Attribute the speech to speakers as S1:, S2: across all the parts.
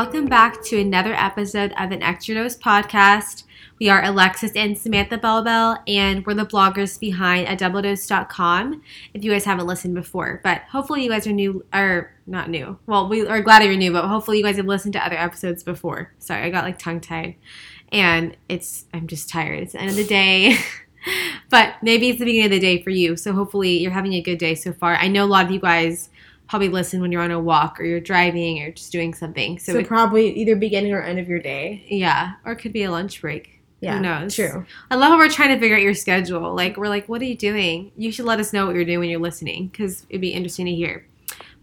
S1: Welcome back to another episode of an Extra Dose podcast. We are Alexis and Samantha Belbel, and we're the bloggers behind a doubledose.com. If you guys haven't listened before, but hopefully you guys are new, or not new. Well, we are glad you're new, but hopefully you guys have listened to other episodes before. Sorry, I got like tongue tied, and it's I'm just tired. It's the end of the day. but maybe it's the beginning of the day for you. So hopefully you're having a good day so far. I know a lot of you guys probably listen when you're on a walk or you're driving or just doing something. So,
S2: So,
S1: it,
S2: probably either beginning or end of your day.
S1: yeah, or it could be a lunch break.
S2: Yeah,
S1: Who knows?
S2: True.
S1: I love how we're trying to figure out your schedule. Like we're like, what are you doing? You should let us know what you're doing when you're listening because it'd be interesting to hear.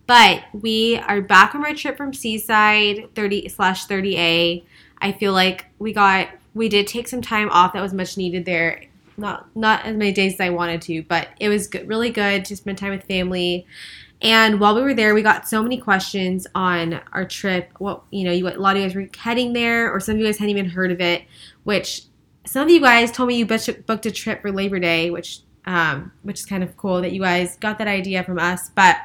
S1: But we are back from our trip from Seaside 30 slash 30A. I feel like we got we did take some time off that was much needed there. Not not as many days as I wanted to, but it was good, really good to spend time with family. And while we were there, we got so many questions on our trip. What you know, you a lot of you guys were heading there, or some of you guys hadn't even heard of it. Which some of you guys told me you booked a trip for Labor Day, which um, which is kind of cool that you guys got that idea from us. But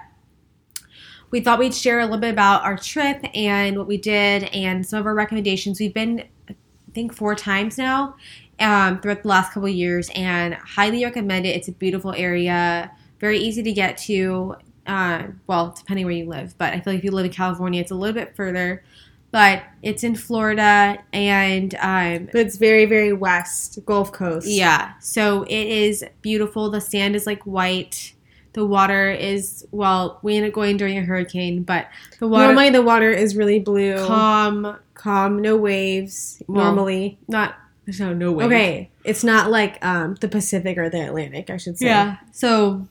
S1: we thought we'd share a little bit about our trip and what we did and some of our recommendations. We've been, I think, four times now um, throughout the last couple years, and highly recommend it. It's a beautiful area, very easy to get to. Uh, well, depending where you live, but I feel like if you live in California, it's a little bit further. But it's in Florida, and um,
S2: But it's very, very west, Gulf Coast.
S1: yeah, so it is beautiful. The sand is like white. The water is well, we ended up going during a hurricane, but the water
S2: Normally the water is really blue,
S1: calm.
S2: calm, no waves.
S1: Well,
S2: normally.
S1: Not there's no no way.
S2: Okay. It's not like um, the Pacific or the Atlantic, I should say.
S1: Yeah. So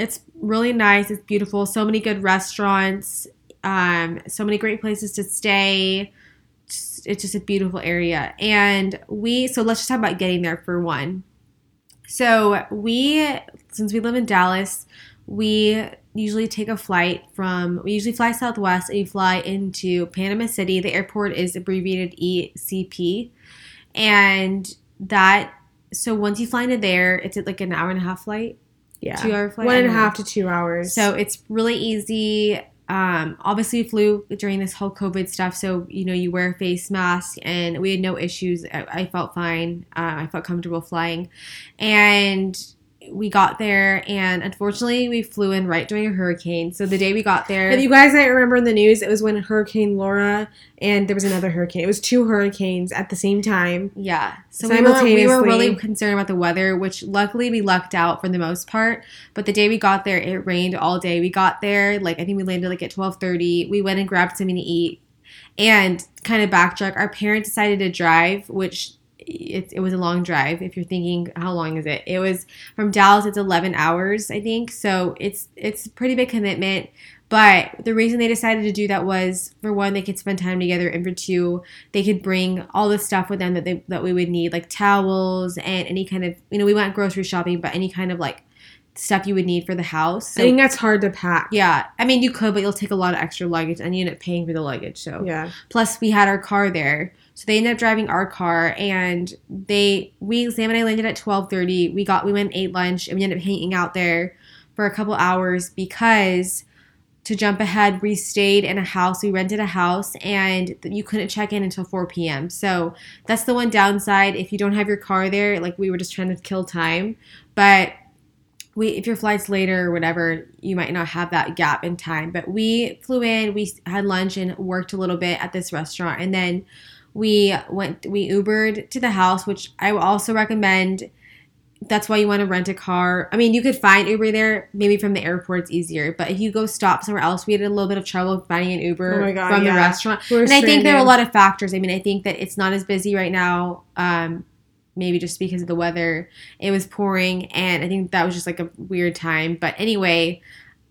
S1: it's really nice. It's beautiful. So many good restaurants. Um, so many great places to stay. Just- It's just a beautiful area. And we so let's just talk about getting there for one. So we since we live in Dallas, we usually take a flight from we usually fly Southwest and you fly into Panama City. The airport is abbreviated ECP. And that so once you fly into there, it's at like an hour and a half flight.
S2: Yeah.
S1: Two hour flight?
S2: One and a half to two hours.
S1: So it's really easy. Um, obviously, we flew during this whole COVID stuff, so you know you wear a face mask, and we had no issues. I, I felt fine. Uh, I felt comfortable flying, and we got there. And unfortunately, we flew in right during a hurricane. So the day we got there,
S2: If you guys might remember in the news, it was when Hurricane Laura and there was another hurricane. It was two hurricanes at the same time.
S1: Yeah. So we were, we were really concerned about the weather, which luckily we lucked out for the most part. But the day we got there, it rained all day. We got there, like I think we landed like at twelve thirty. We went and grabbed something to eat, and kind of backtrack. Our parents decided to drive, which it, it was a long drive. If you're thinking, how long is it? It was from Dallas. It's eleven hours, I think. So it's it's a pretty big commitment. But the reason they decided to do that was for one, they could spend time together, and for two, they could bring all the stuff with them that they that we would need, like towels and any kind of you know we went grocery shopping, but any kind of like stuff you would need for the house.
S2: I think that's hard to pack.
S1: yeah, I mean you could, but you'll take a lot of extra luggage, and you end up paying for the luggage. So
S2: Yeah.
S1: plus we had our car there, so they ended up driving our car, and they we Sam and I landed at twelve thirty. We got we went and ate lunch, and we ended up hanging out there for a couple hours because to jump ahead, we stayed in a house. We rented a house, and you couldn't check in until 4 p.m. So that's the one downside. If you don't have your car there, like we were just trying to kill time, but we if your flight's later or whatever, you might not have that gap in time. But we flew in, we had lunch and worked a little bit at this restaurant, and then we went we Ubered to the house, which I will also recommend that's why you want to rent a car. I mean, you could find Uber there. Maybe from the airport it's easier, but if you go stop somewhere else, we had a little bit of trouble finding an Uber
S2: Oh God,
S1: from
S2: yeah.
S1: the restaurant.
S2: We were
S1: And I think there are a lot of factors. I mean, I think that it's not as busy right now. Um, maybe just because of the weather. It was pouring, and I think that was just like a weird time. But anyway.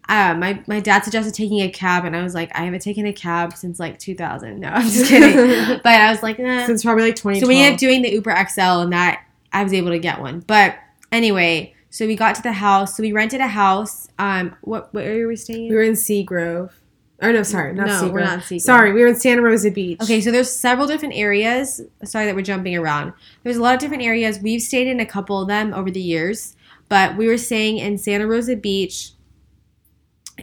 S1: Uh, my, my dad suggested taking a cab, and I was like, I haven't taken a cab since like 2000. No, I'm just kidding. but I was like, nah.
S2: Since probably like 2012.
S1: So we ended up doing the Uber XL, and that I was able to get one. But anyway, so we got to the house. So we rented a house. Um, what what area were we staying in?
S2: we were in Seagrove. Or no, sorry, not
S1: No,
S2: Seagrove.
S1: we're not in Seagrove.
S2: Sorry, we were in Santa Rosa Beach.
S1: Okay, so there's several different areas. Sorry that we're jumping around. There's a lot of different areas. We've stayed in a couple of them over the years, but we were staying in Santa Rosa Beach,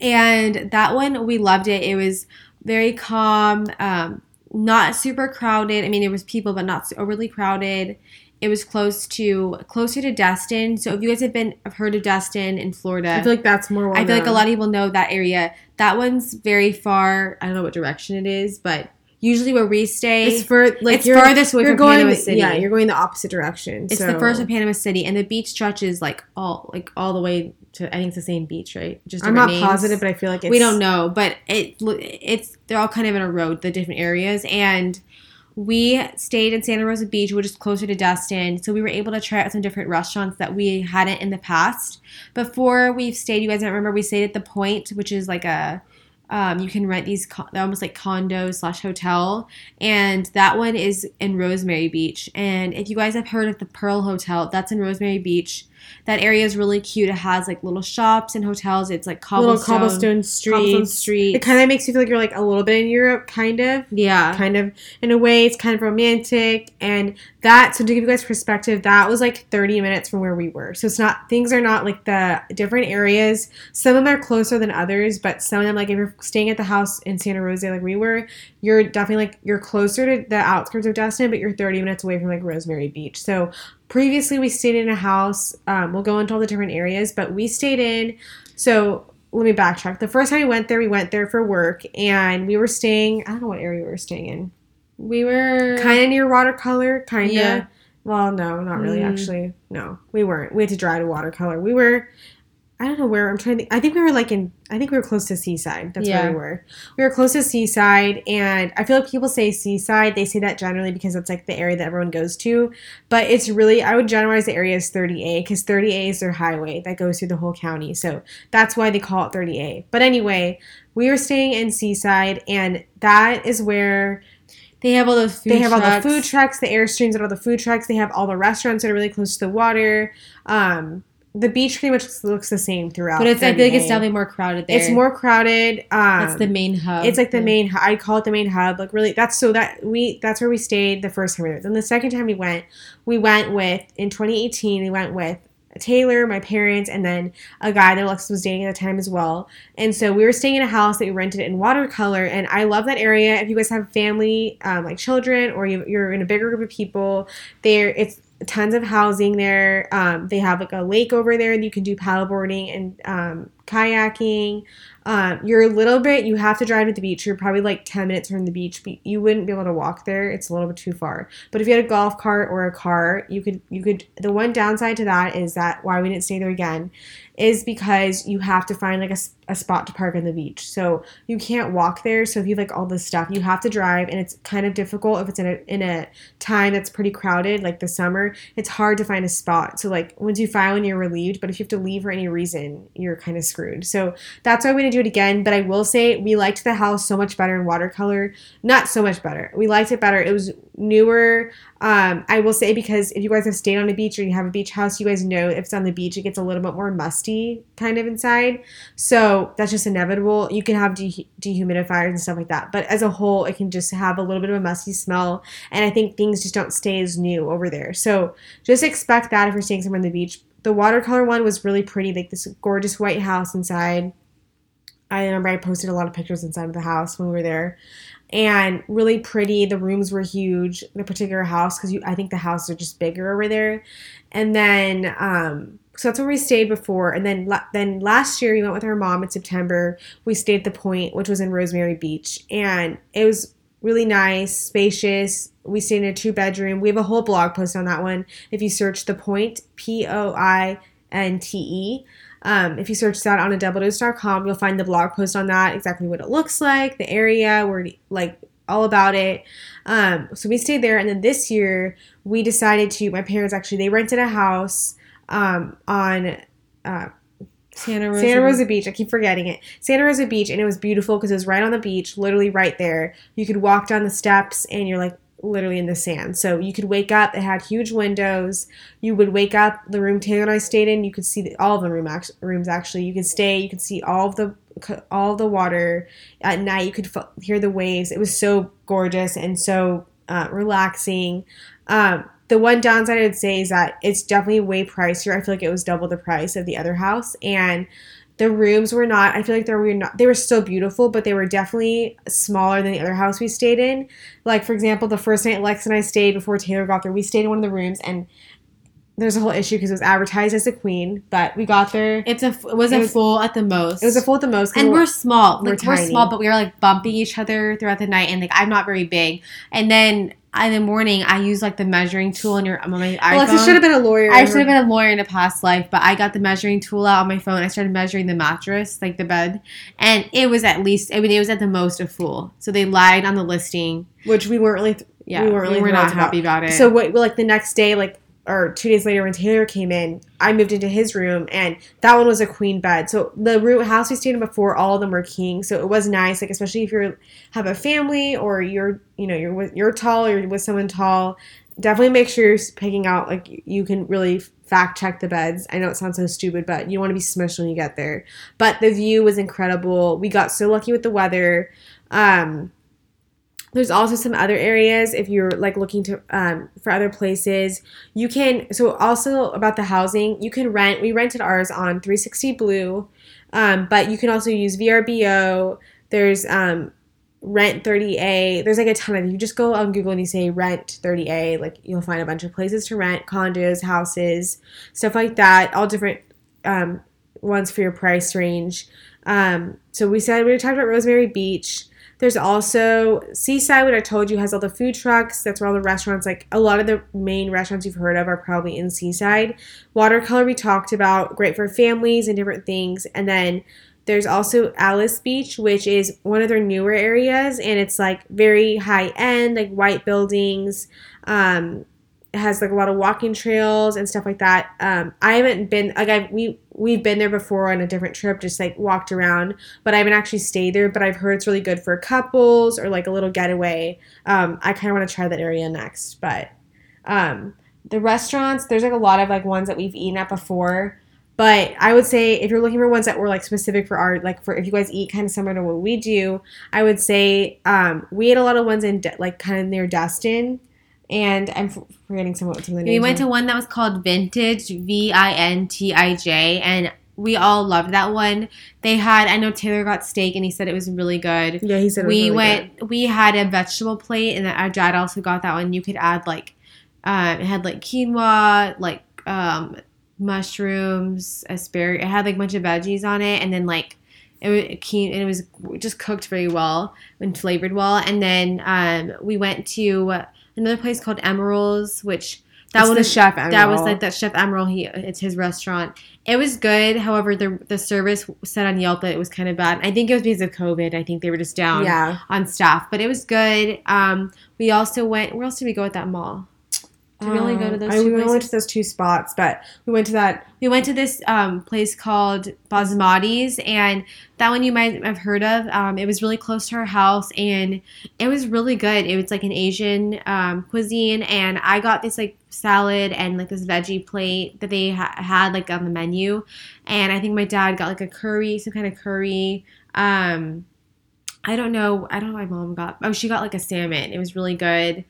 S1: and that one we loved it. It was very calm. Um, not super crowded. I mean, it was people, but not overly crowded. It was close to closer to Destin. So if you guys have been have heard of Destin in Florida,
S2: I feel like that's more. Well
S1: I feel like a lot of people know that area. That one's very far. I don't know what direction it is, but usually where we stay,
S2: It's for like
S1: It's
S2: you're,
S1: farthest away
S2: you're
S1: from
S2: going.
S1: Panama City.
S2: Yeah, you're going the opposite direction.
S1: it's
S2: so-
S1: the first of Panama City, and the beach stretches like all like all the way to. I think it's the same beach, right? Just
S2: I'm not
S1: names.
S2: positive, but I feel like it's,
S1: we don't know, but it it's they're all kind of in a road, the different areas, and we stayed in Santa Rosa Beach, which is closer to Destin, so we were able to try out some different restaurants that we hadn't in the past. Before we've stayed, you guys don't remember we stayed at the Point, which is like a um, you can rent these con- almost like condo slash hotel, and that one is in Rosemary Beach. And if you guys have heard of the Pearl Hotel, that's in Rosemary Beach. That area is really cute. It has like little shops and hotels. It's like cobblestone,
S2: little
S1: cobblestone,
S2: streets.
S1: cobblestone streets.
S2: It kind of makes you feel like you're like a little bit in Europe, kind of.
S1: yeah.
S2: kind of in a way it's kind of romantic and that so to give you guys perspective that was like 30 minutes from where we were so it's not things are not like the different areas some of them are closer than others but some of them like if you're staying at the house in santa rosa like we were you're definitely like you're closer to the outskirts of destin but you're 30 minutes away from like rosemary beach so previously we stayed in a house um, we'll go into all the different areas but we stayed in so let me backtrack. The first time we went there, we went there for work, and we were staying. I don't know what area we were staying in.
S1: We were
S2: Kind of near watercolor, kind of.
S1: Yeah.
S2: Well, no, not really.
S1: Mm.
S2: Actually, no, we weren't. We had to drive to watercolor. We were. I don't know where. I'm trying to. I think we were like in. I think we were close to Seaside. That's
S1: Yeah.
S2: where we were. We were close to Seaside, and I feel like people say Seaside. They say that generally because it's like the area that everyone goes to, but it's really. I would generalize the area as 30A because 30A is their highway that goes through the whole county. So that's why they call it 30A. But anyway, we were staying in Seaside, and that is where
S1: they have all those food
S2: they have all the food trucks, the airstreams, and all the food trucks. They have all the restaurants that are really close to the water. Um, the beach pretty much looks the same throughout.
S1: But it's I feel like it's definitely more crowded there.
S2: it's more crowded. Um,
S1: That's the main hub.
S2: it's like the
S1: Yeah.
S2: main. I call it the main hub. Like really, that's so that we that's where we stayed the first time we were. Then the second time we went, we went with in 2018. We went with Taylor, my parents, and then a guy that Alexa was dating at the time as well. And so we were staying in a house that we rented in watercolor, and I love that area. If you guys have family, um, like children, or you, you're in a bigger group of people, there it's tons of housing there. Um, they have like a lake over there, you can do paddleboarding and um, kayaking. Um, you're a little bit. You have to drive to the beach. You're probably like ten minutes from the beach. But you wouldn't be able to walk there. It's a little bit too far. But if you had a golf cart or a car, you could. You could. The one downside to that is that why we didn't stay there again is because you have to find like a, a spot to park on the beach. So you can't walk there. So if you like all this stuff, you have to drive, and it's kind of difficult if it's in a in a time that's pretty crowded, like the summer. It's hard to find a spot. So like once you find one, you're relieved. But if you have to leave for any reason, you're kind of screwed. So that's why we didn't do it again. But I will say we liked the house so much better in watercolor. Not so much better. We liked it better. It was newer. Um, I will say because if you guys have stayed on a beach or you have a beach house, you guys know if it's on the beach, it gets a little bit more musty kind of inside. So that's just inevitable. You can have de- dehumidifiers and stuff like that, but as a whole, it can just have a little bit of a musty smell. And I think things just don't stay as new over there. So just expect that if you're staying somewhere on the beach. The watercolor one was really pretty, like this gorgeous white house inside. I remember I posted a lot of pictures inside of the house when we were there and really pretty. The rooms were huge, the particular house, because you I think the houses are just bigger over there. And then, um, so that's where we stayed before. And then, then last year we went with our mom in September. We stayed at the Point, which was in Rosemary Beach, and it was really nice, spacious. We stayed in a two bedroom. We have a whole blog post on that one. If you search the Point, P O I N T E. Um, if you search that on a doubledose.com, you'll find the blog post on that, exactly what it looks like, the area, where like all about it. Um, so we stayed there, and then this year we decided to. My parents actually they rented a house um, on uh,
S1: Santa Rosa.
S2: Santa Rosa Beach. I keep forgetting it. Santa Rosa Beach, and it was beautiful because it was right on the beach, literally right there. You could walk down the steps, and you're like literally in the sand. So you could wake up. It had huge windows. You would wake up. The room Taylor and I stayed in, you could see the, all of the room act- rooms. Actually, you could stay. You could see all of the all the water at night. You could f- hear the waves. It was so gorgeous and so uh, relaxing. Um, the one downside I would say is that it's definitely way pricier. I feel like it was double the price of the other house, and the rooms were not. I feel like they were not. They were still beautiful, but they were definitely smaller than the other house we stayed in. Like for example, the first night Lex and I stayed before Taylor got there, we stayed in one of the rooms, and there's a whole issue because it was advertised as a queen, but we got there.
S1: It's a it was
S2: It
S1: a
S2: was-
S1: full at the most.
S2: It was a full at the most,
S1: and
S2: we're-
S1: we're small.
S2: we're
S1: Like we're, small, but we were like bumping each other throughout the night. And like I'm not very big. And then in the morning, I use like the measuring tool on your on my iPhone.
S2: Alexis should have been a lawyer.
S1: I should have been a lawyer in a past life, but I got the measuring tool out on my phone. I started measuring the mattress, like the bed, and it was at least. I mean, it was at the most a full. So they lied on the listing.
S2: which we weren't really.
S1: Yeah,
S2: We
S1: we,
S2: weren't really we
S1: were not happy about it.
S2: So what? Like the next day, like or two days later, when Taylor came in, I moved into his room, and that one was a queen bed. So the room house we stayed in before, all of them were king. So it was nice, like especially if you have a family or you're, you know, you're you're tall or you're with someone tall. Definitely make sure you're picking out like you can really fact check the beds. I know it sounds so stupid, but you want to be smushed when you get there. But the view was incredible. We got so lucky with the weather. Um, there's also some other areas if you're like looking to um, for other places you can so also about the housing you can rent we rented ours on 360 blue um, but you can also use vrbo there's um, rent 30a there's like a ton of you just go on google and you say rent 30a like you'll find a bunch of places to rent condos houses stuff like that all different um, ones for your price range. Um, so we said we talked about rosemary beach there's also Seaside, what I told you, has all the food trucks. That's where all the restaurants, like a lot of the main restaurants you've heard of, are probably in Seaside. Watercolor, we talked about, great for families and different things. And then there's also Alys Beach, which is one of their newer areas, and it's like very high end, like white buildings. Um, has like a lot of walking trails and stuff like that. Um, I haven't been like I we we've been there before on a different trip, just like walked around, but I haven't actually stayed there. But I've heard it's really good for couples or like a little getaway. Um, I kind of want to try that area next, but um, the restaurants there's like a lot of like ones that we've eaten at before. But I would say if you're looking for ones that were like specific for our like for if you guys eat kind of similar to what we do, I would say um, we ate a lot of ones in De- like kind of near Destin, and I'm forgetting some of some of the
S1: we went to one that was called Vintage V I N T I J, and we all loved that one. They had I know Taylor got steak, and he said it was really good.
S2: yeah, he said it was
S1: we
S2: really
S1: went we had a vegetable plate and our dad also got that one you could add like um, it had like quinoa like um, mushrooms asparagus it had like a bunch of veggies on it and then like it was keen and it was just cooked very well and flavored well and then um, we went to another place called Emeril's which that
S2: It's
S1: one is-
S2: chef.
S1: that was like that chef Emeril he it's his restaurant it was good however the the service said on yelp that it was kind of bad i think it was because of covid i think they were just down
S2: yeah.
S1: on staff, but it was good. Um, we also went. Where else did we go at that mall? Did we only go to
S2: Um,
S1: those
S2: I, we only went to those two spots, but we went to that.
S1: We went to this um, place called Basmati's, and that one you might have heard of. Um, it was really close to our house, and it was really good. It was like an Asian um, cuisine, and I got this like salad and like this veggie plate that they ha- had like on the menu, and I think my dad got like a curry, some kind of curry. Um, I don't know. I don't know what my mom got. Oh, she got like a salmon. It was really good.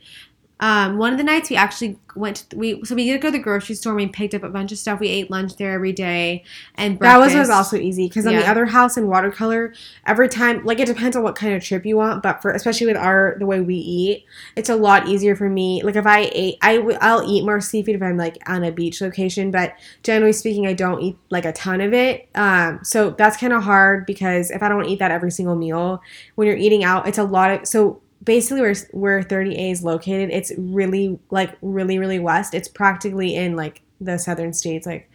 S1: Um, one of the nights we actually went. To, we so we did go to the grocery store. and We picked up a bunch of stuff. We ate lunch there every day, and
S2: That was, was also easy because on the other house in watercolor, every time like it depends on what kind of trip you want, but for especially with our the way we eat, it's a lot easier for me. Like if I ate, I w- I'll eat more seafood if I'm like on a beach location, but generally speaking, I don't eat like a ton of it. Um, so that's kind of hard because if I don't eat that every single meal, when you're eating out, it's a lot of so. Basically, where where 30A is located, it's really like really really west. It's practically in like the southern states, like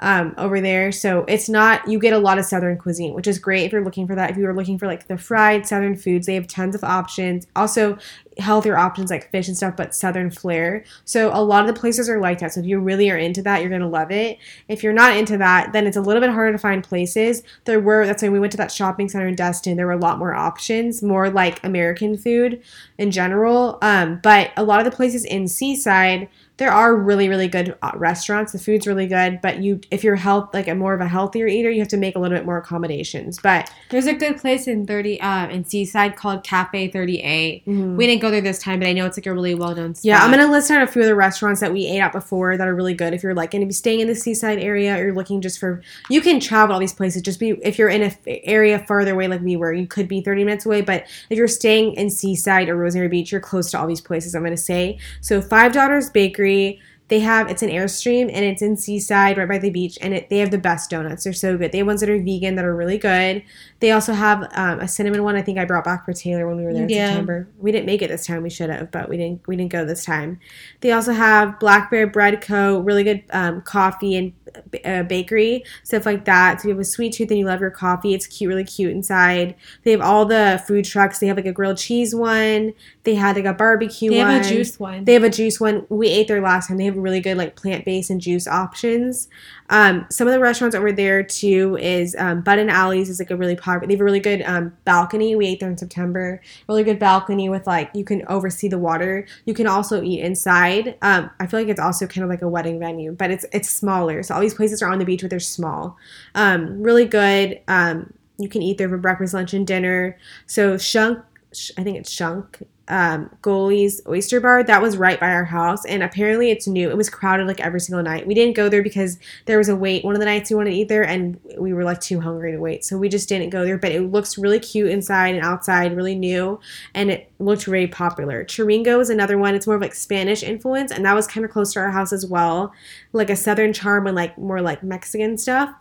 S2: um, over there. So it's not you get a lot of southern cuisine, which is great if you're looking for that. If you were looking for like the fried southern foods, they have tons of options. Also healthier options like fish and stuff, but southern flair. So a lot of the places are like that. So if you really are into that, you're gonna love it. If you're not into that, then it's a little bit harder to find places. There were that's why we went to that shopping center in Destin. There were a lot more options, more like American food in general. Um, but a lot of the places in Seaside there are really really good uh, restaurants the food's really good but you if you're health like a more of a healthier eater you have to make a little bit more accommodations but
S1: There's a good place in thirty um, in Seaside called Cafe Thirty-A. We didn't go there this time, but I know it's like a really well known spot.
S2: Yeah, I'm gonna list out a few of the restaurants that we ate at before that are really good. If you're like gonna be staying in the seaside area or you're looking just for, you can travel all these places. Just be if you're in a f- area farther away like we were, you could be 30 minutes away. But if you're staying in Seaside or Rosemary Beach, you're close to all these places. I'm gonna say so. Five Daughters Bakery. They have it's an Airstream and it's in Seaside, right by the beach, and it, they have the best donuts. They're so good. They have ones that are vegan that are really good. They also have um, a cinnamon one. I think I brought back for Taylor when we were there in
S1: Yeah.
S2: September. We didn't make it this time. We should have, but we didn't. We didn't go this time. They also have Black Bear Bread Co. Really good um, coffee and uh, bakery stuff like that. So you have a sweet tooth and you love your coffee. It's cute, really cute inside. They have all the food trucks. They have like a grilled cheese one. They had like a barbecue
S1: they
S2: one.
S1: have a juice one.
S2: They have a juice one. We ate there last time. They have really good like plant based and juice options. Um, some of the restaurants over there too is um, Bud & Alley's is like a really popular. They have a really good um, balcony. We ate there in September. Really good balcony with like you can oversee the water. You can also eat inside. Um, I feel like it's also kind of like a wedding venue, but it's it's smaller. So all these places are on the beach, but they're small. Um, really good. Um, you can eat there for breakfast, lunch, and dinner. So Shunk, Sh- I think it's Shunk um, Gully's Oyster Bar. That was right by our house, and apparently it's new. It was crowded like every single night. We didn't go there because there was a wait one of the nights we wanted to eat there, and we were like too hungry to wait, so we just didn't go there. But it looks really cute inside and outside, really new, and it looked very popular. Chiringo is another one. It's more of like Spanish influence, and that was kind of close to our house as well, like a Southern charm and like more like Mexican stuff.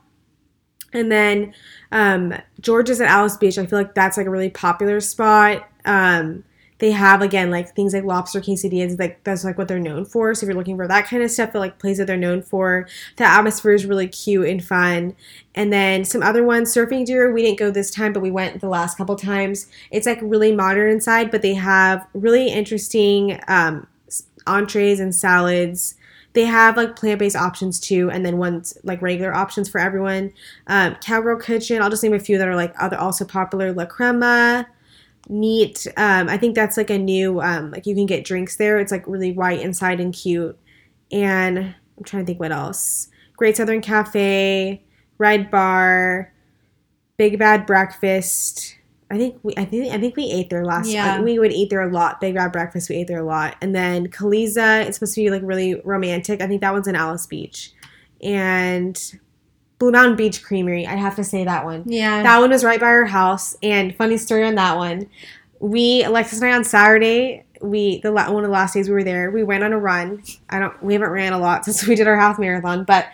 S2: And then um, George's at Alys Beach. I feel like that's like a really popular spot. Um, they have again like things like lobster quesadillas. Like that's like what they're known for. So if you're looking for that kind of stuff, the like places that they're known for. The atmosphere is really cute and fun. And then some other ones, Surfing Deer. We didn't go this time, but we went the last couple times. It's like really modern inside, but they have really interesting um, entrees and salads. They have like plant based options too, and then ones like regular options for everyone. Um, Cowgirl Kitchen, I'll just name a few that are like other also popular. La Crema, Neat. Um, I think that's like a new um, like you can get drinks there. It's like really white inside and cute. And I'm trying to think what else. Great Southern Cafe, Red Bar, Big Bad Breakfast. I think we I think I think we ate there last
S1: Yeah.
S2: we would eat there a lot. Big Bad Breakfast, we ate there a lot. And then Kaliza, it's supposed to be like really romantic. I think that one's in Alys Beach. And Blue Mountain Beach Creamery, I have to say that one.
S1: yeah.
S2: That one was right by our house. And funny story on that one, we Alexis and I on Saturday, we the la- one of the last days we were there, we went on a run. I don't we haven't ran a lot since we did our half marathon, but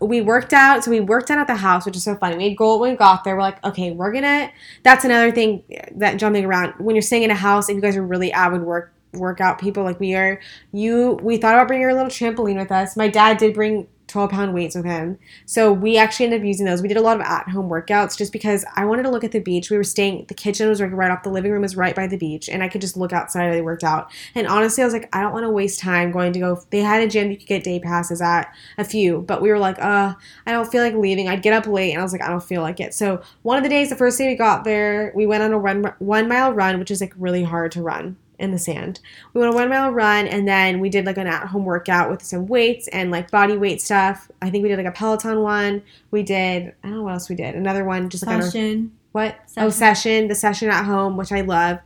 S2: we worked out. So we worked out at the house, which is so funny. We had goal when we got there. We're like, okay, we're gonna. That's another thing that jumping around when you're staying in a house. If you guys are really avid work workout people like we are, you we thought about bringing our little trampoline with us. My dad did bring 12 pound weights with him. So we actually ended up using those. We did a lot of at home workouts just because I wanted to look at the beach. We were staying, the kitchen was right off, the living room was right by the beach, and I could just look outside they worked out. And honestly, I was like, I don't want to waste time going to go. They had a gym you could get day passes at, a few, but we were like, uh, I don't feel like leaving. I'd get up late, and I was like, I don't feel like it. So one of the days, the first day we got there, we went on a run, one mile run, which is like really hard to run in the sand. We went a one mile run and then we did like an at home workout with some weights and like body weight stuff. I think we did like a Peloton one. We did, I don't know what else we did. Another one, just like on our,
S1: Session.
S2: what? Oh,
S1: Session.
S2: session, the session at home, which I love.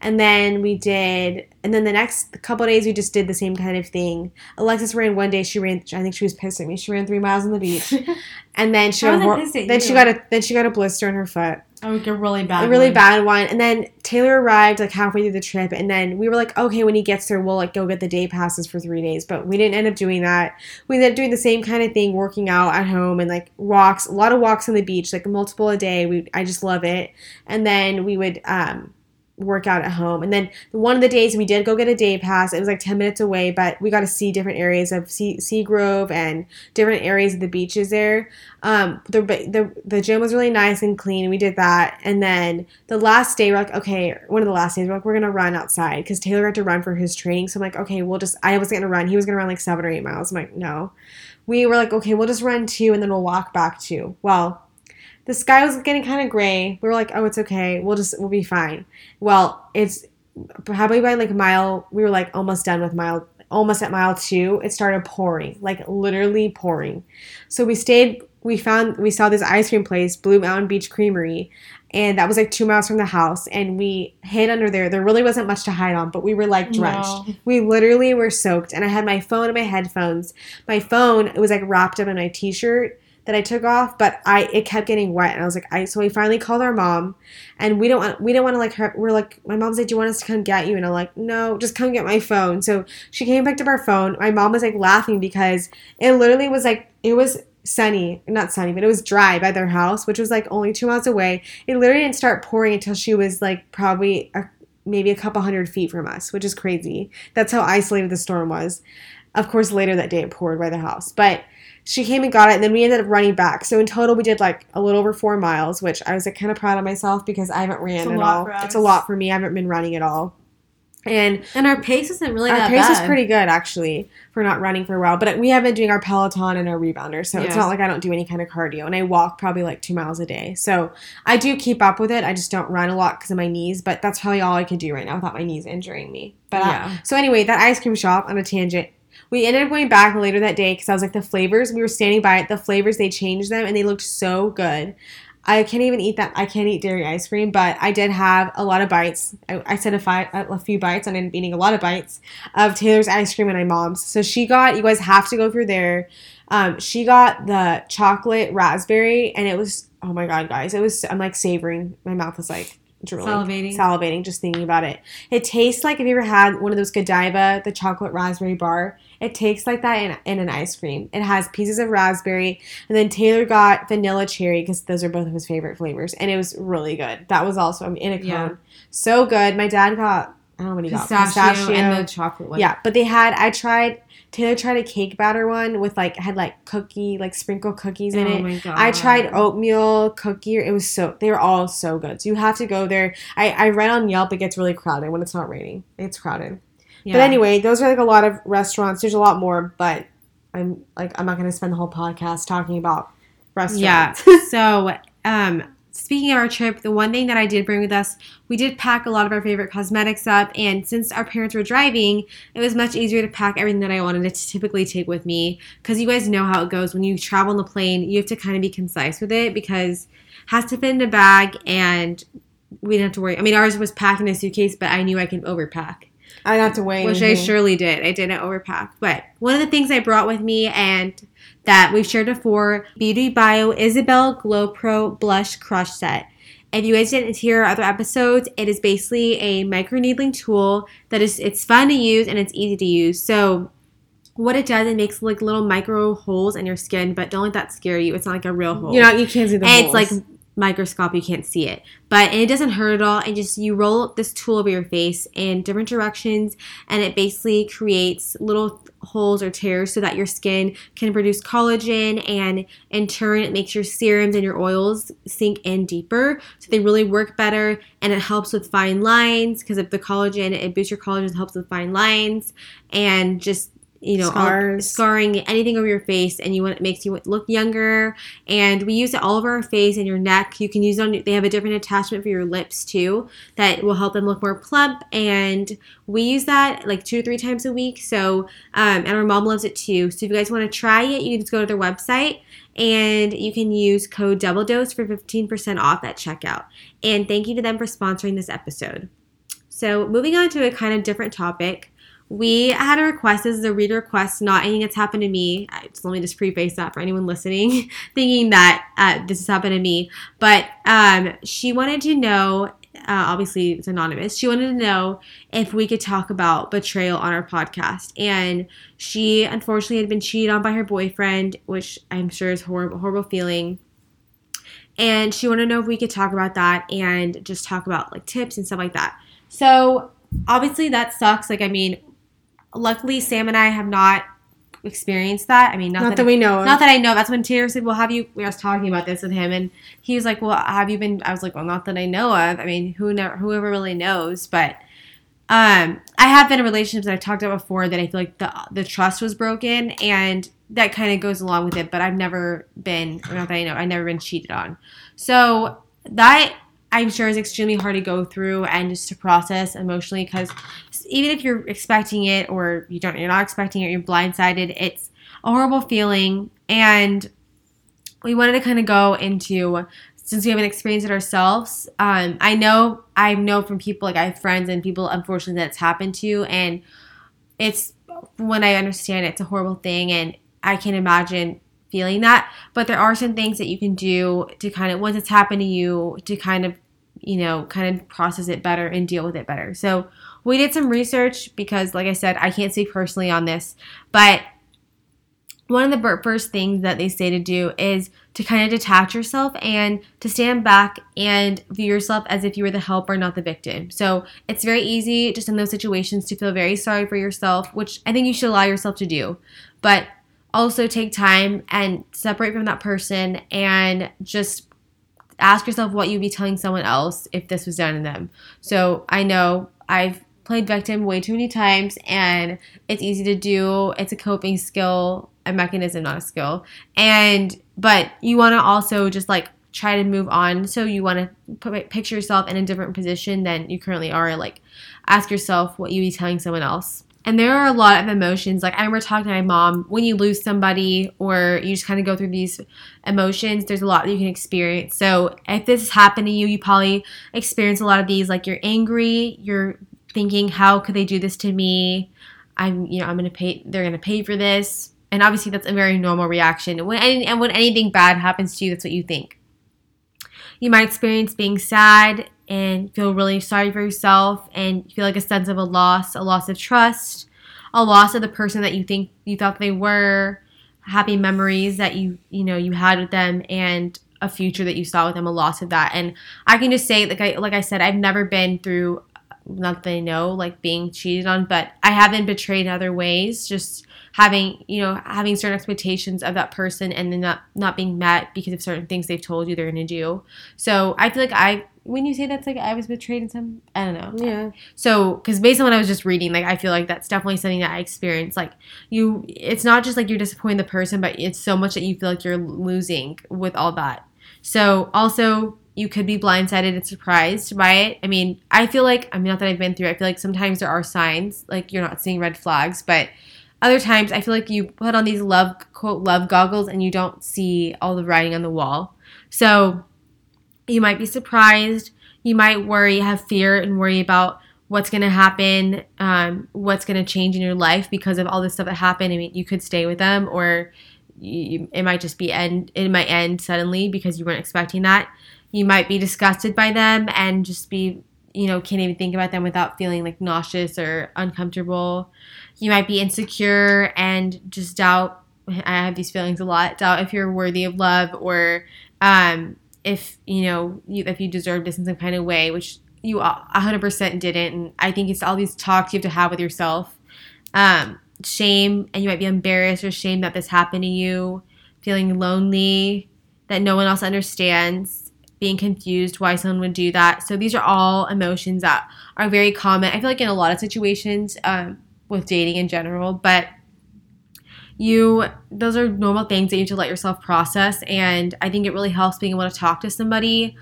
S2: And then we did, and then the next couple days we just did the same kind of thing. Alexis ran one day. She ran. I think she was pissed at me. She ran three miles on the beach, and then she got a
S1: was I
S2: hor-
S1: pissed at
S2: then she got a then she got a blister in her foot
S1: Oh, like a really bad.
S2: a really
S1: one.
S2: bad one. And then Taylor arrived like halfway through the trip, and then we were like, okay, when he gets there, we'll like go get the day passes for three days. But we didn't end up doing that. We ended up doing the same kind of thing, working out at home and like walks, a lot of walks on the beach, like multiple a day. We I just love it. And then we would um work out at home. And then one of the days we did go get a day pass. It was like 10 minutes away, but we got to see different areas of Sea, Grove and different areas of the beaches there. Um, the, the, the gym was really nice and clean. We did that. And then the last day, we're like, okay, one of the last days, we're like, we're going to run outside because Taylor had to run for his training. So I'm like, okay, we'll just, I was going to run. He was going to run like seven or eight miles. I'm like, no. We were like, okay, we'll just run two and then we'll walk back two. Well, the sky was getting kind of gray. We were like, oh, it's okay. We'll just, we'll be fine. Well, it's probably by like mile, we were like almost done with mile, almost at mile two. It started pouring, like literally pouring. So we stayed we found we saw this ice cream place, Blue Mountain Beach Creamery, and that was like two miles from the house. And we hid under there. There really wasn't much to hide on, but we were like drenched.
S1: No.
S2: We literally were soaked. And I had my phone and my headphones. My phone it was like wrapped up in my t-shirt that I took off, but I it kept getting wet. And I was like, I so we finally called our mom, and we don't want we don't want to like her. We're like, my mom's like, do you want us to come get you? And I'm like, no, just come get my phone. So she came picked up our phone. My mom was like laughing because it literally was like it was sunny, not sunny, but it was dry by their house, which was like only two miles away. It literally didn't start pouring until she was like probably a, maybe a couple hundred feet from us, which is crazy. That's how isolated the storm was. Of course, later that day it poured by the house, but she came and got it, and then we ended up running back. So in total, we did like a little over four miles, which I was like kind of proud of myself because I haven't ran
S1: a
S2: at all. It's a lot for me. I haven't been running at all, and
S1: And our pace isn't really
S2: our pace is pretty good actually for not running for a while. But we have been doing our Peloton and our rebounder, so it's not like I don't do any kind of cardio. And I walk probably like two miles a day, so I do keep up with it. I just don't run a lot because of my knees, but that's probably all I can do right now without my knees injuring me. But
S1: Yeah.
S2: so anyway, that ice cream shop on a tangent. We ended up going back later that day because I was like the flavors. We were standing by it. The flavors they changed them and they looked so good. I can't even eat that. I can't eat dairy ice cream, but I did have a lot of bites. I, I said a, a few bites, and I ended up eating a lot of bites of Taylor's ice cream and my mom's. So she got. You guys have to go through there. Um, she got the chocolate raspberry, and it was. Oh my god, guys! It was. I'm like savoring. My mouth was like drooling,
S1: Salivating.
S2: salivating just thinking about it. It tastes like if you ever had one of those Godiva, the chocolate raspberry bar. It tastes like that in, in an ice cream. It has pieces of raspberry, and then Taylor got vanilla cherry because those are both of his favorite flavors, and it was really good. That was also in a cone,
S1: Yeah.
S2: so good. My dad got I don't know what he got
S1: pistachio, and the chocolate one.
S2: yeah, but they had I tried Taylor tried a cake batter one with like had like cookie like sprinkle cookies in
S1: oh
S2: it.
S1: my god.
S2: I tried oatmeal cookie. It was so they were all so good. So you have to go there. I I read on Yelp it gets really crowded when it's not raining. It's crowded.
S1: Yeah.
S2: But anyway, those are like a lot of restaurants. There's a lot more, but I'm like I'm not going to spend the whole podcast talking about restaurants.
S1: Yeah.
S2: restaurants.
S1: so, um, speaking of our trip, the one thing that I did bring with us, we did pack a lot of our favorite cosmetics up, and since our parents were driving, it was much easier to pack everything that I wanted to typically take with me. Because you guys know how it goes when you travel on the plane, you have to kind of be concise with it because it has to fit in a bag, and we didn't have to worry. I mean, ours was packed in a suitcase, but I knew I could overpack.
S2: I don't have to wait.
S1: Which I surely did. I didn't overpack. But one of the things I brought with me and that we've shared before, Beauty Bio Isabel Glow Pro Blush Crush Set. If you guys didn't hear our other episodes, it is basically a micro needling tool that is it's fun to use and it's easy to use. So what it does, it makes like little micro holes in your skin, but don't let that scare you. It's not like a real hole
S2: You know, you can't see the
S1: and it's like microscope you can't see it. But it doesn't hurt at all and just you roll this tool over your face in different directions and it basically creates little holes or tears so that your skin can produce collagen and in turn it makes your serums and your oils sink in deeper so they really work better and it helps with fine lines because if the collagen it boosts your collagen helps with fine lines and just you know all- scarring anything over your face and you want it makes you look younger. And we use it all over our face and your neck. You can use it on they have a different attachment for your lips too that will help them look more plump. And we use that like two to three times a week. So um, and our mom loves it too. So if you guys want to try it you can just go to their website and you can use code double dose for 15% off at checkout. And thank you to them for sponsoring this episode. So moving on to a kind of different topic we had a request. This is a reader request, not anything that's happened to me. Just let me just preface that for anyone listening, thinking that uh, this has happened to me. But um, she wanted to know. Uh, obviously, it's anonymous. She wanted to know if we could talk about betrayal on our podcast, and she unfortunately had been cheated on by her boyfriend, which I'm sure is horrible, horrible feeling. And she wanted to know if we could talk about that and just talk about like tips and stuff like that. So obviously that sucks. Like I mean, luckily Sam and I have not experienced that. I mean, not,
S2: not
S1: that,
S2: that we know of.
S1: not that I know. That's when Taylor said, "Well, have you?" We were talking about this with him, and he was like, "Well, have you been?" I was like, "Well, not that I know of. I mean, who never, whoever really knows." But um, I have been in relationships that I've talked about before that I feel like the the trust was broken, and that kind of goes along with it. But I've never been, not that I know, I've never been cheated on. So that I'm sure is extremely hard to go through and just to process emotionally because even if you're expecting it or you don't, you're not expecting it, you're blindsided. It's a horrible feeling, and we wanted to kind of go into since we haven't experienced it ourselves. Um, I know I know from people like I have friends and people unfortunately that's happened to, and it's when I understand it, it's a horrible thing, and I can imagine feeling that. But there are some things that you can do to kind of once it's happened to you to kind of you know kind of process it better and deal with it better. So we did some research because, like I said, I can't speak personally on this, but one of the first things that they say to do is to kind of detach yourself and to stand back and view yourself as if you were the helper, not the victim. So it's very easy just in those situations to feel very sorry for yourself, which I think you should allow yourself to do. But also take time and separate from that person and just ask yourself what you'd be telling someone else if this was done to them. So I know I've played victim way too many times and it's easy to do. It's a coping skill, a mechanism, not a skill. And but you want to also just like try to move on. So you want to put, picture yourself in a different position than you currently are. Like ask yourself what you'd be telling someone else. And there are a lot of emotions. Like I remember talking to my mom, when you lose somebody or you just kind of go through these emotions, there's a lot that you can experience. So if this has happened to you, you probably experience a lot of these. Like you're angry, you're thinking, how could they do this to me? I'm, you know, I'm gonna pay. They're gonna pay for this, and obviously that's a very normal reaction. When and when anything bad happens to you, that's what you think. You might experience being sad and feel really sorry for yourself, and feel like a sense of a loss, a loss of trust, a loss of the person that you think you thought they were, happy memories that you you know you had with them, and a future that you saw with them, a loss of that. And I can just say, like I like I said, I've never been through not that I know, like being cheated on, but I have been betrayed in other ways. Just having, you know, having certain expectations of that person and then not not being met because of certain things they've told you they're going to do. So I feel like I, when you say that's like I was betrayed in some, I don't know.
S2: Yeah.
S1: So because based on what I was just reading, like I feel like that's definitely something that I experienced. Like you, it's not just like you're disappointing the person, but it's so much that you feel like you're losing with all that. So also you could be blindsided and surprised by it. I mean, I feel like, I mean, not that I've been through, I feel like sometimes there are signs, like you're not seeing red flags, but other times I feel like you put on these love, quote, love goggles and you don't see all the writing on the wall. So you might be surprised. You might worry, have fear, and worry about what's going to happen, um, what's going to change in your life because of all this stuff that happened. I mean, you could stay with them or you, it might just be end, it might end suddenly because you weren't expecting that you might be disgusted by them and just be you know can't even think about them without feeling like nauseous or uncomfortable you might be insecure and just doubt i have these feelings a lot doubt if you're worthy of love or um, if you know you, if you deserve this in some kind of way which you 100% didn't and i think it's all these talks you have to have with yourself um, shame and you might be embarrassed or shame that this happened to you feeling lonely that no one else understands being confused why someone would do that. So these are all emotions that are very common. I feel like in a lot of situations um, with dating in general, but you those are normal things that you have to let yourself process and i think it really helps being able to talk to somebody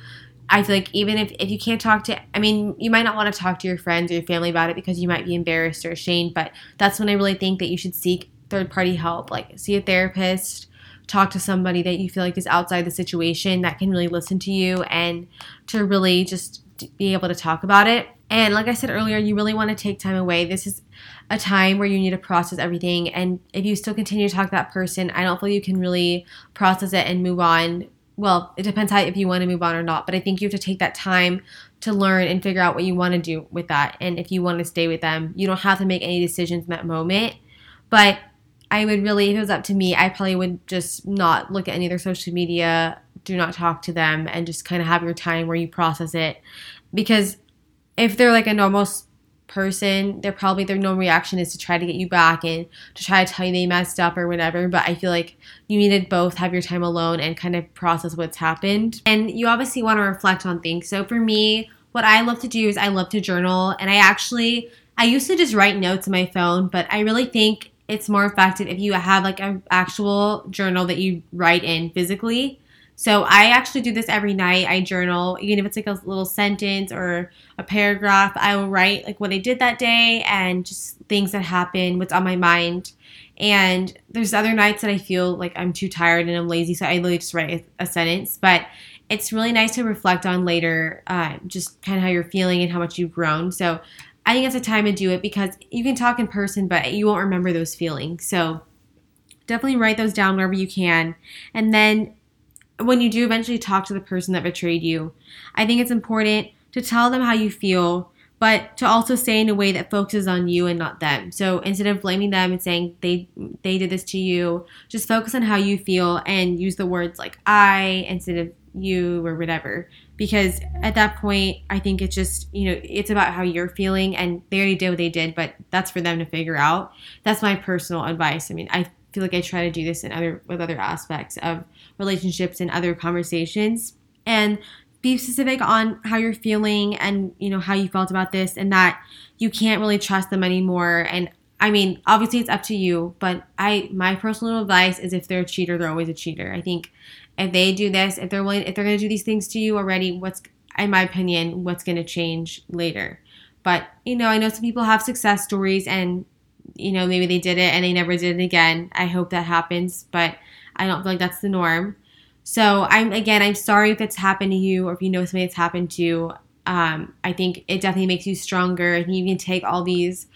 S1: i feel like even if, if you can't talk to i mean you might not want to talk to your friends or your family about it because you might be embarrassed or ashamed but that's when i really think that you should seek third party help like see a therapist talk to somebody that you feel like is outside the situation that can really listen to you and to really just be able to talk about it. And like I said earlier, you really want to take time away. This is a time where you need to process everything. And if you still continue to talk to that person, I don't feel you can really process it and move on. Well, it depends how if you want to move on or not. But I think you have to take that time to learn and figure out what you want to do with that. And if you want to stay with them, you don't have to make any decisions in that moment. But I would really, if it was up to me, I probably would just not look at any of their social media, do not talk to them, and just kind of have your time where you process it. Because if they're like a normal person, they're probably their normal reaction is to try to get you back and to try to tell you they messed up or whatever. But I feel like you need to both have your time alone and kind of process what's happened. And you obviously want to reflect on things. So for me, what I love to do is I love to journal, and I actually I used to just write notes on my phone, but I really think it's more effective if you have like an actual journal that you write in physically. So I actually do this every night. I journal, even if it's like a little sentence or a paragraph, I will write like what I did that day and just things that happened, what's on my mind. And there's other nights that I feel like I'm too tired and I'm lazy, so I literally just write a, sentence. But it's really nice to reflect on later, uh, just kind of how you're feeling and how much you've grown. So I think it's a time to do it because you can talk in person, but you won't remember those feelings. So definitely write those down wherever you can. And then when you do eventually talk to the person that betrayed you, I think it's important to tell them how you feel, but to also say in a way that focuses on you and not them. So instead of blaming them and saying they they did this to you, just focus on how you feel and use the words like I instead of you or whatever. Because at that point, I think it's just, you know, it's about how you're feeling and they already did what they did, but that's for them to figure out. That's my personal advice. I mean, I feel like I try to do this in other with other aspects of relationships and other conversations. And be specific on how you're feeling and you know how you felt about this and that you can't really trust them anymore and I mean, obviously it's up to you, but I my personal advice is if they're a cheater, they're always a cheater. I think if they do this, if they're willing, if they're going to do these things to you already, what's in my opinion, what's going to change later? But you know, I know some people have success stories, and you know maybe they did it and they never did it again. I hope that happens, but I don't feel like that's the norm. So I'm again, I'm sorry if it's happened to you or if you know somebody that's happened to. Um, I think it definitely makes you stronger. and you can take all these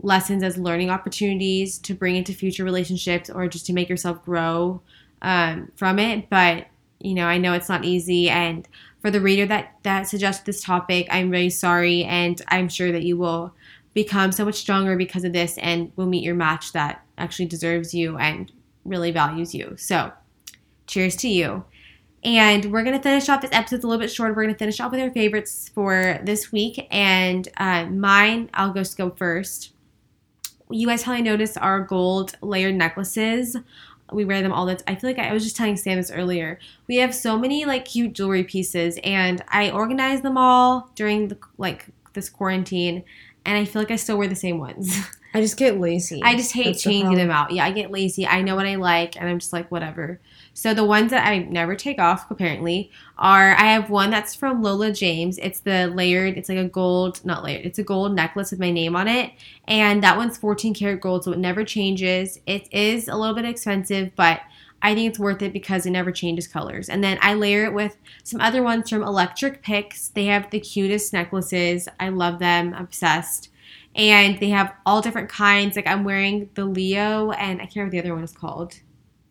S1: lessons as learning opportunities to bring into future relationships or just to make yourself grow um, from it. But you know, I know it's not easy. And for the reader that that suggested this topic, I'm very sorry, and I'm sure that you will become so much stronger because of this, and will meet your match that actually deserves you and really values you. So, cheers to you. And we're going to finish off this episode a little bit shorter. We're going to finish off with our favorites for this week. And uh, mine, I'll go go first. You guys probably noticed our gold layered necklaces we wear them all the time. I feel like I, I was just telling Sam this earlier. We have so many like cute jewelry pieces, and I organized them all during the like this quarantine, and I feel like I still wear the same ones.
S2: I just get lazy.
S1: I just hate
S2: That's the
S1: changing them out. Yeah, I get lazy. I know what I like, and I'm just like whatever. So the ones that I never take off apparently are I have one that's from Lola James. It's the layered. It's like a gold, not layered. It's a gold necklace with my name on it, and that one's 14 karat gold, so it never changes. It is a little bit expensive, but I think it's worth it because it never changes colors. And then I layer it with some other ones from Electric Picks. They have the cutest necklaces. I love them. Obsessed. And they have all different kinds. Like I'm wearing the Leo, and I can't remember what the other one is called,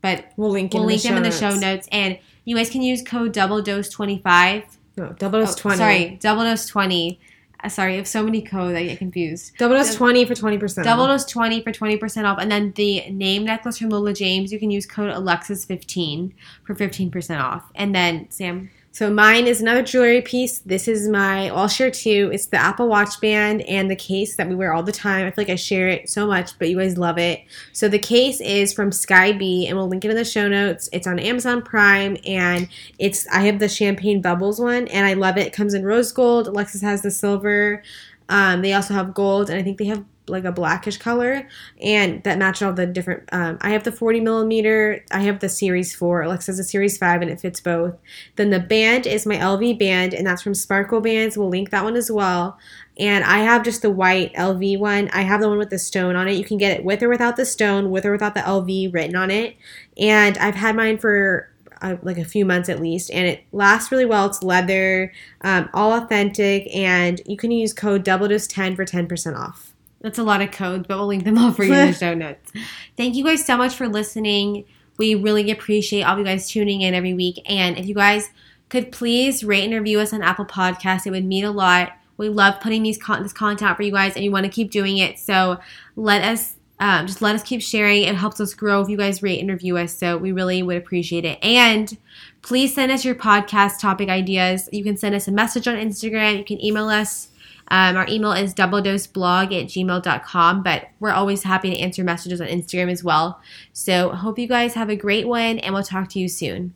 S1: but
S2: We'll link,
S1: we'll
S2: in
S1: link
S2: the
S1: them in the
S2: show
S1: notes. And you guys can use code Double Dose Twenty Five.
S2: No, double dose twenty.
S1: Sorry, Double Dose Twenty. Uh, sorry, I have so many codes I get confused.
S2: double dose twenty for twenty percent.
S1: Double Dose Twenty for twenty percent off, and then the name necklace from Lola James. You can use code Alexis fifteen for fifteen percent off. And then Sam,
S2: So mine is another jewelry piece. This is my. I'll share two. It's the Apple Watch band and the case that we wear all the time. I feel like I share it so much, but you guys love it. So the case is from Sky B, and we'll link it in the show notes. It's on Amazon Prime, and it's. I have the champagne bubbles one, and I love it. It comes in rose gold. Alexis has the silver. Um, they also have gold, and I think they have like a blackish color and that match all the different um, i have the 40 millimeter i have the series 4 alexa has a series 5 and it fits both then the band is my lv band and that's from sparkle bands we'll link that one as well and i have just the white lv one i have the one with the stone on it you can get it with or without the stone with or without the lv written on it and i've had mine for uh, like a few months at least, and it lasts really well. It's leather, um, all authentic, and you can use code DoubleDose10 for ten percent off.
S1: That's a lot of codes, but we'll link them all for you in the show notes. Thank you guys so much for listening. We really appreciate all of you guys tuning in every week. And if you guys could please rate and review us on Apple Podcasts, it would mean a lot. We love putting these con- this content out for you guys, and you want to keep doing it. So let us um, just let us keep sharing. It helps us grow if you guys rate and review us. So we really would appreciate it. And please send us your podcast topic ideas. You can send us a message on Instagram. You can email us. Um, our email is doubledoseblog at gmail.com, but we're always happy to answer messages on Instagram as well. So hope you guys have a great one, and we'll talk to you soon.